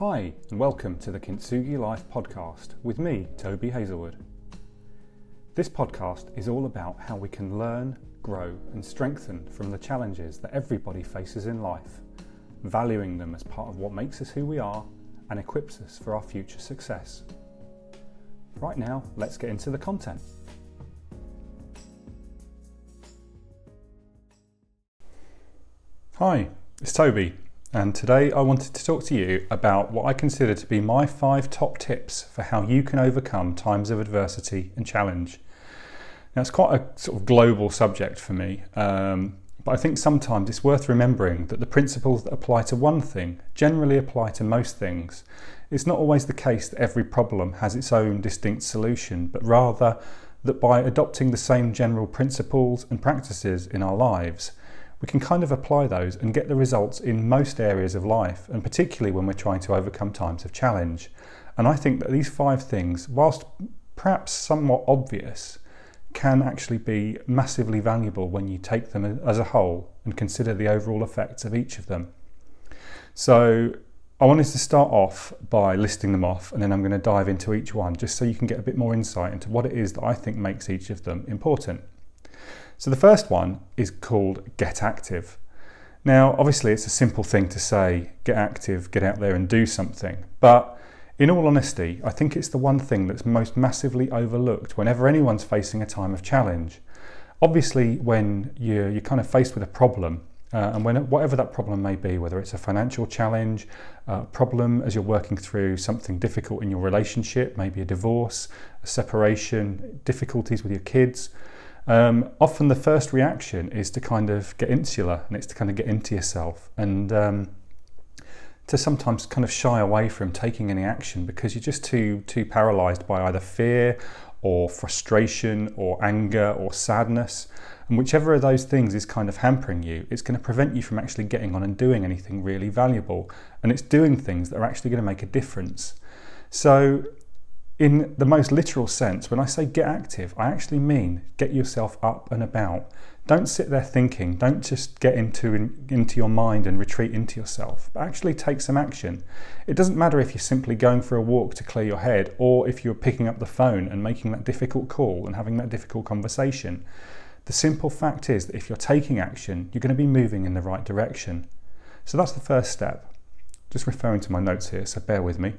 Hi, and welcome to the Kintsugi Life podcast with me, Toby Hazelwood. This podcast is all about how we can learn, grow, and strengthen from the challenges that everybody faces in life, valuing them as part of what makes us who we are and equips us for our future success. Right now, let's get into the content. Hi, it's Toby, and today I wanted to talk to you about what I consider to be my five top tips for how you can overcome times of adversity and challenge. Now, it's quite a sort of global subject for me, um, but I think sometimes it's worth remembering that the principles that apply to one thing generally apply to most things. It's not always the case that every problem has its own distinct solution, but rather that by adopting the same general principles and practices in our lives, we can kind of apply those and get the results in most areas of life, and particularly when we're trying to overcome times of challenge. And I think that these five things, whilst perhaps somewhat obvious, can actually be massively valuable when you take them as a whole and consider the overall effects of each of them. So, I wanted to start off by listing them off and then I'm going to dive into each one just so you can get a bit more insight into what it is that I think makes each of them important. So the first one is called Get Active. Now, obviously, it's a simple thing to say, get active, get out there and do something. But in all honesty, I think it's the one thing that's most massively overlooked whenever anyone's facing a time of challenge. Obviously, when you're, you're kind of faced with a problem, uh, and when, whatever that problem may be, whether it's a financial challenge, a problem as you're working through something difficult in your relationship, maybe a divorce, a separation, difficulties with your kids, um, often the first reaction is to kind of get insular and it's to kind of get into yourself. And um, to sometimes kind of shy away from taking any action because you're just too too paralyzed by either fear or frustration or anger or sadness. And whichever of those things is kind of hampering you it's going to prevent you from actually getting on and doing anything really valuable. And it's doing things that are actually going to make a difference. So in the most literal sense, when I say get active, I actually mean get yourself up and about. Don't sit there thinking, don't just get into, in, into your mind and retreat into yourself, but actually take some action. It doesn't matter if you're simply going for a walk to clear your head or if you're picking up the phone and making that difficult call and having that difficult conversation. The simple fact is that if you're taking action, you're going to be moving in the right direction. So that's the first step. Just referring to my notes here, so bear with me.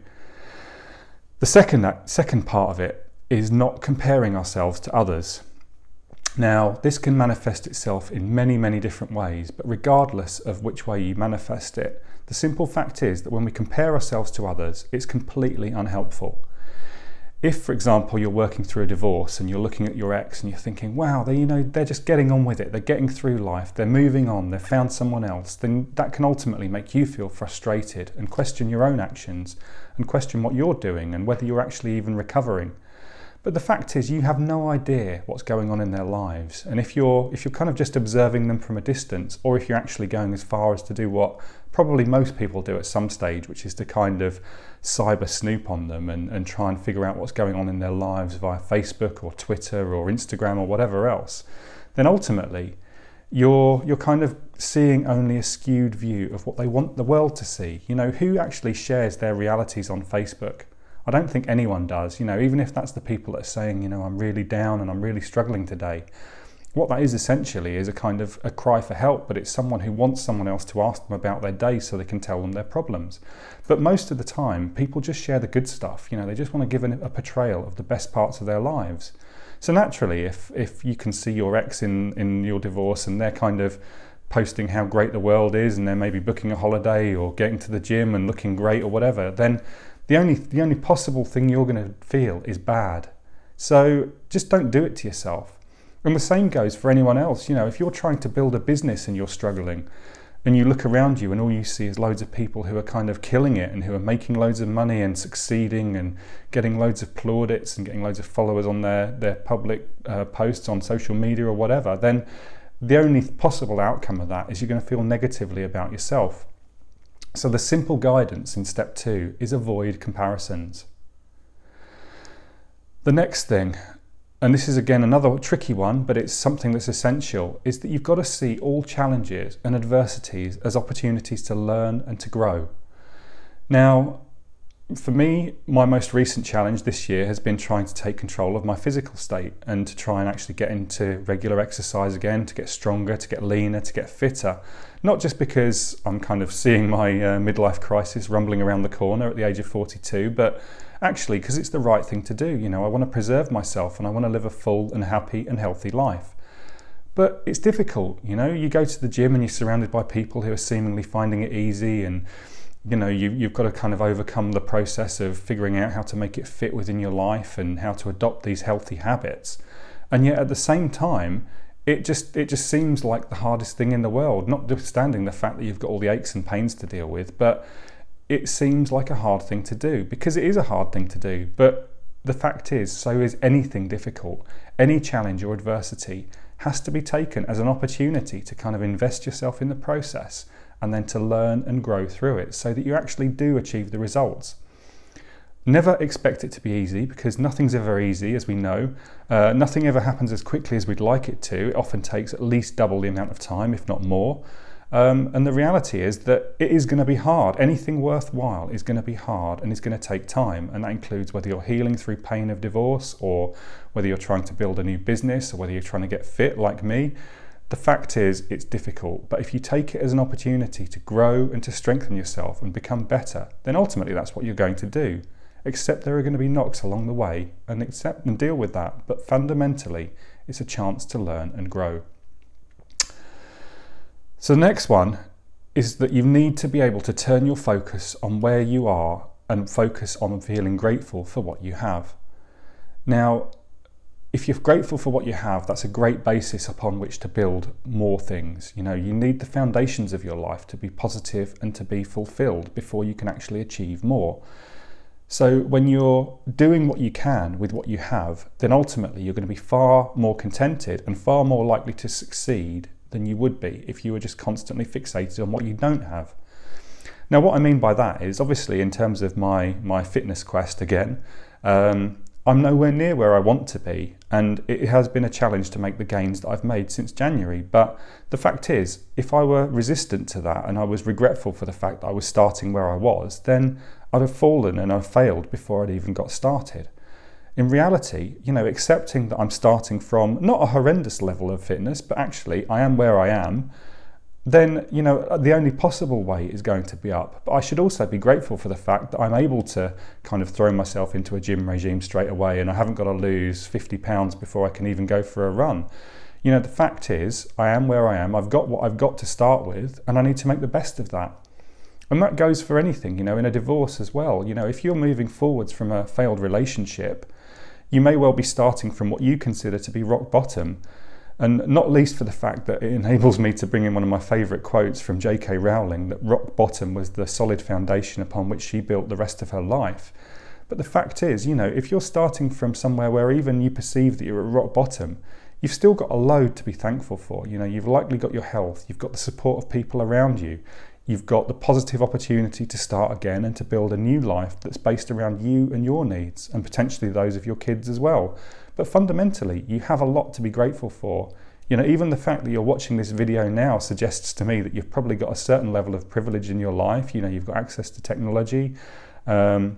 The second, second part of it is not comparing ourselves to others. Now, this can manifest itself in many, many different ways, but regardless of which way you manifest it, the simple fact is that when we compare ourselves to others, it's completely unhelpful. If, for example, you're working through a divorce and you're looking at your ex and you're thinking, wow, they, you know, they're just getting on with it, they're getting through life, they're moving on, they've found someone else, then that can ultimately make you feel frustrated and question your own actions and question what you're doing and whether you're actually even recovering. But the fact is, you have no idea what's going on in their lives. And if you're, if you're kind of just observing them from a distance, or if you're actually going as far as to do what probably most people do at some stage, which is to kind of cyber snoop on them and, and try and figure out what's going on in their lives via Facebook or Twitter or Instagram or whatever else, then ultimately you're, you're kind of seeing only a skewed view of what they want the world to see. You know, who actually shares their realities on Facebook? I don't think anyone does, you know, even if that's the people that are saying, you know, I'm really down and I'm really struggling today. What that is essentially is a kind of a cry for help, but it's someone who wants someone else to ask them about their day so they can tell them their problems. But most of the time, people just share the good stuff, you know, they just want to give a portrayal of the best parts of their lives. So naturally, if, if you can see your ex in, in your divorce and they're kind of posting how great the world is and they're maybe booking a holiday or getting to the gym and looking great or whatever, then the only the only possible thing you're going to feel is bad. So just don't do it to yourself. And the same goes for anyone else. You know, if you're trying to build a business and you're struggling, and you look around you and all you see is loads of people who are kind of killing it and who are making loads of money and succeeding and getting loads of plaudits and getting loads of followers on their, their public uh, posts on social media or whatever, then the only possible outcome of that is you're going to feel negatively about yourself. So the simple guidance in step two is avoid comparisons. The next thing, and this is again another tricky one, but it's something that's essential, is that you've got to see all challenges and adversities as opportunities to learn and to grow. Now, for me, my most recent challenge this year has been trying to take control of my physical state and to try and actually get into regular exercise again, to get stronger, to get leaner, to get fitter. Not just because I'm kind of seeing my uh, midlife crisis rumbling around the corner at the age of 42, but actually because it's the right thing to do. You know, I want to preserve myself and I want to live a full and happy and healthy life. But it's difficult, you know. You go to the gym and you're surrounded by people who are seemingly finding it easy and you know you, you've got to kind of overcome the process of figuring out how to make it fit within your life and how to adopt these healthy habits. And yet at the same time it just it just seems like the hardest thing in the world notwithstanding the fact that you've got all the aches and pains to deal with but it seems like a hard thing to do because it is a hard thing to do. But the fact is so is anything difficult. Any challenge or adversity has to be taken as an opportunity to kind of invest yourself in the process and then to learn and grow through it so that you actually do achieve the results. Never expect it to be easy because nothing's ever easy, as we know. Uh, nothing ever happens as quickly as we'd like it to. It often takes at least double the amount of time, if not more. Um, and the reality is that it is going to be hard. Anything worthwhile is going to be hard and it's going to take time. And that includes whether you're healing through pain of divorce or whether you're trying to build a new business or whether you're trying to get fit like me the fact is, it's difficult, but if you take it as an opportunity to grow and to strengthen yourself and become better, then ultimately that's what you're going to do. Except there are going to be knocks along the way and accept and deal with that. But fundamentally, it's a chance to learn and grow. So, the next one is that you need to be able to turn your focus on where you are and focus on feeling grateful for what you have. Now, if you're grateful for what you have, that's a great basis upon which to build more things. You know, you need the foundations of your life to be positive and to be fulfilled before you can actually achieve more. So, when you're doing what you can with what you have, then ultimately you're going to be far more contented and far more likely to succeed than you would be if you were just constantly fixated on what you don't have. Now, what I mean by that is obviously in terms of my my fitness quest again. Um, I'm nowhere near where I want to be, and it has been a challenge to make the gains that I've made since January. But the fact is, if I were resistant to that and I was regretful for the fact that I was starting where I was, then I'd have fallen and I've failed before I'd even got started. In reality, you know, accepting that I'm starting from not a horrendous level of fitness, but actually I am where I am then you know the only possible way is going to be up. But I should also be grateful for the fact that I'm able to kind of throw myself into a gym regime straight away, and I haven't got to lose 50 pounds before I can even go for a run. You know, the fact is, I am where I am. I've got what I've got to start with, and I need to make the best of that. And that goes for anything, you know, in a divorce as well. You know, if you're moving forwards from a failed relationship, you may well be starting from what you consider to be rock bottom and not least for the fact that it enables me to bring in one of my favourite quotes from J.K. Rowling that rock bottom was the solid foundation upon which she built the rest of her life. But the fact is, you know, if you're starting from somewhere where even you perceive that you're at rock bottom, you've still got a load to be thankful for. You know, you've likely got your health, you've got the support of people around you, you've got the positive opportunity to start again and to build a new life that's based around you and your needs and potentially those of your kids as well. But fundamentally, you have a lot to be grateful for. You know, even the fact that you're watching this video now suggests to me that you've probably got a certain level of privilege in your life. You know, you've got access to technology. Um,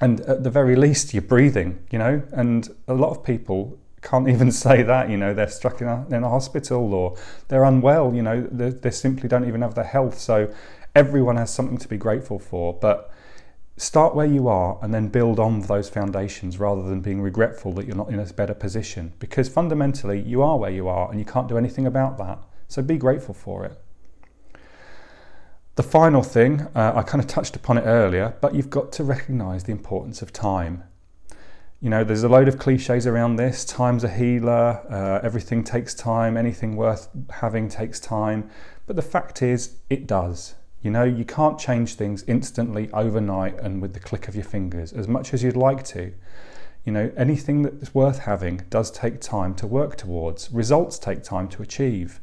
and at the very least, you're breathing, you know, and a lot of people can't even say that, you know, they're stuck in a, in a hospital or they're unwell, you know, they, they simply don't even have their health. So everyone has something to be grateful for. But start where you are and then build on those foundations rather than being regretful that you're not in a better position because fundamentally you are where you are and you can't do anything about that. So be grateful for it. The final thing, uh, I kind of touched upon it earlier, but you've got to recognize the importance of time. You know, there's a load of cliches around this. Time's a healer, uh, everything takes time, anything worth having takes time. But the fact is, it does. You know, you can't change things instantly overnight and with the click of your fingers as much as you'd like to. You know, anything that's worth having does take time to work towards. Results take time to achieve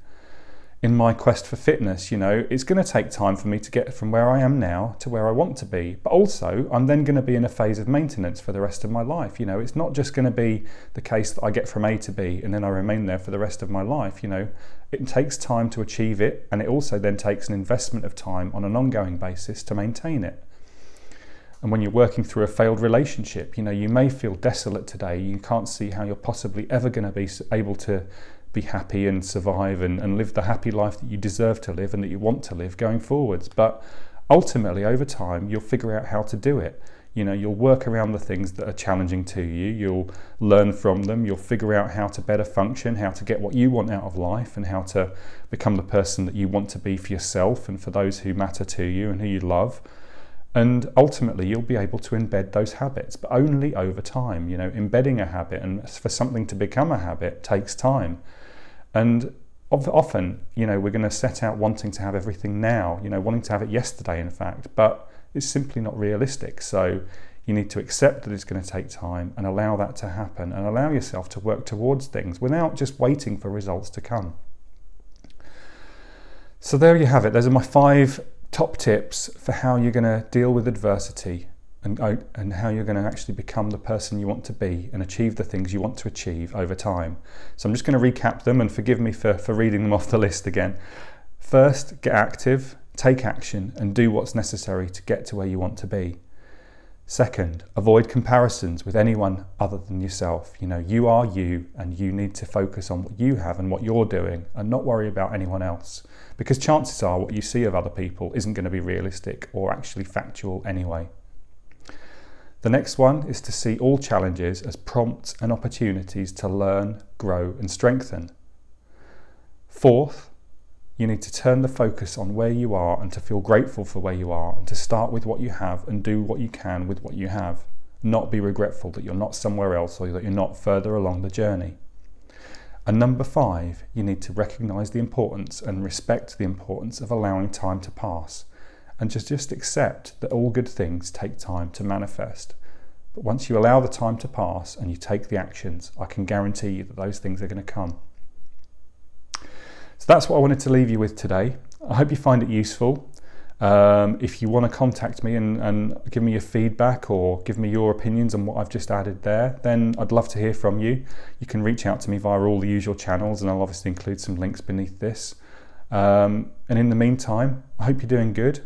in my quest for fitness, you know, it's going to take time for me to get from where I am now to where I want to be. But also, I'm then going to be in a phase of maintenance for the rest of my life. You know, it's not just going to be the case that I get from A to B and then I remain there for the rest of my life. You know, it takes time to achieve it, and it also then takes an investment of time on an ongoing basis to maintain it. And when you're working through a failed relationship, you know, you may feel desolate today. You can't see how you're possibly ever going to be able to be happy and survive and, and live the happy life that you deserve to live and that you want to live going forwards. But ultimately, over time, you'll figure out how to do it. You know, you'll work around the things that are challenging to you, you'll learn from them, you'll figure out how to better function, how to get what you want out of life, and how to become the person that you want to be for yourself and for those who matter to you and who you love. And ultimately, you'll be able to embed those habits, but only over time. You know, embedding a habit and for something to become a habit takes time. And often, you know, we're going to set out wanting to have everything now, you know, wanting to have it yesterday, in fact, but it's simply not realistic. So you need to accept that it's going to take time and allow that to happen and allow yourself to work towards things without just waiting for results to come. So there you have it. Those are my five top tips for how you're going to deal with adversity and, uh, and how you're going to actually become the person you want to be and achieve the things you want to achieve over time. So I'm just going to recap them and forgive me for, for reading them off the list again. First, get active, take action, and do what's necessary to get to where you want to be. Second, avoid comparisons with anyone other than yourself. You know, you are you and you need to focus on what you have and what you're doing and not worry about anyone else. Because chances are what you see of other people isn't going to be realistic or actually factual anyway. The next one is to see all challenges as prompts and opportunities to learn, grow, and strengthen. Fourth, you need to turn the focus on where you are and to feel grateful for where you are and to start with what you have and do what you can with what you have. Not be regretful that you're not somewhere else or that you're not further along the journey. And number five, you need to recognize the importance and respect the importance of allowing time to pass and just, just accept that all good things take time to manifest. But once you allow the time to pass and you take the actions, I can guarantee you that those things are going to come. So that's what I wanted to leave you with today. I hope you find it useful. Um, if you want to contact me and, and, give me your feedback or give me your opinions on what I've just added there, then I'd love to hear from you. You can reach out to me via all the usual channels, and I'll obviously include some links beneath this. Um, and in the meantime, I hope you're doing good.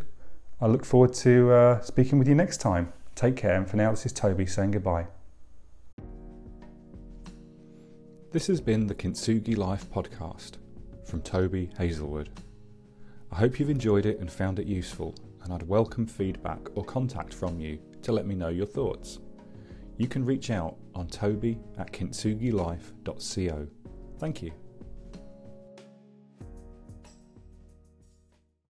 I look forward to uh, speaking with you next time. Take care, and for now, this is Toby saying goodbye. This has been the Kintsugi Life podcast from Toby Hazelwood. I hope you've enjoyed it and found it useful, and I'd welcome feedback or contact from you to let me know your thoughts. You can reach out on toby at kintsugilife.co. Thank you.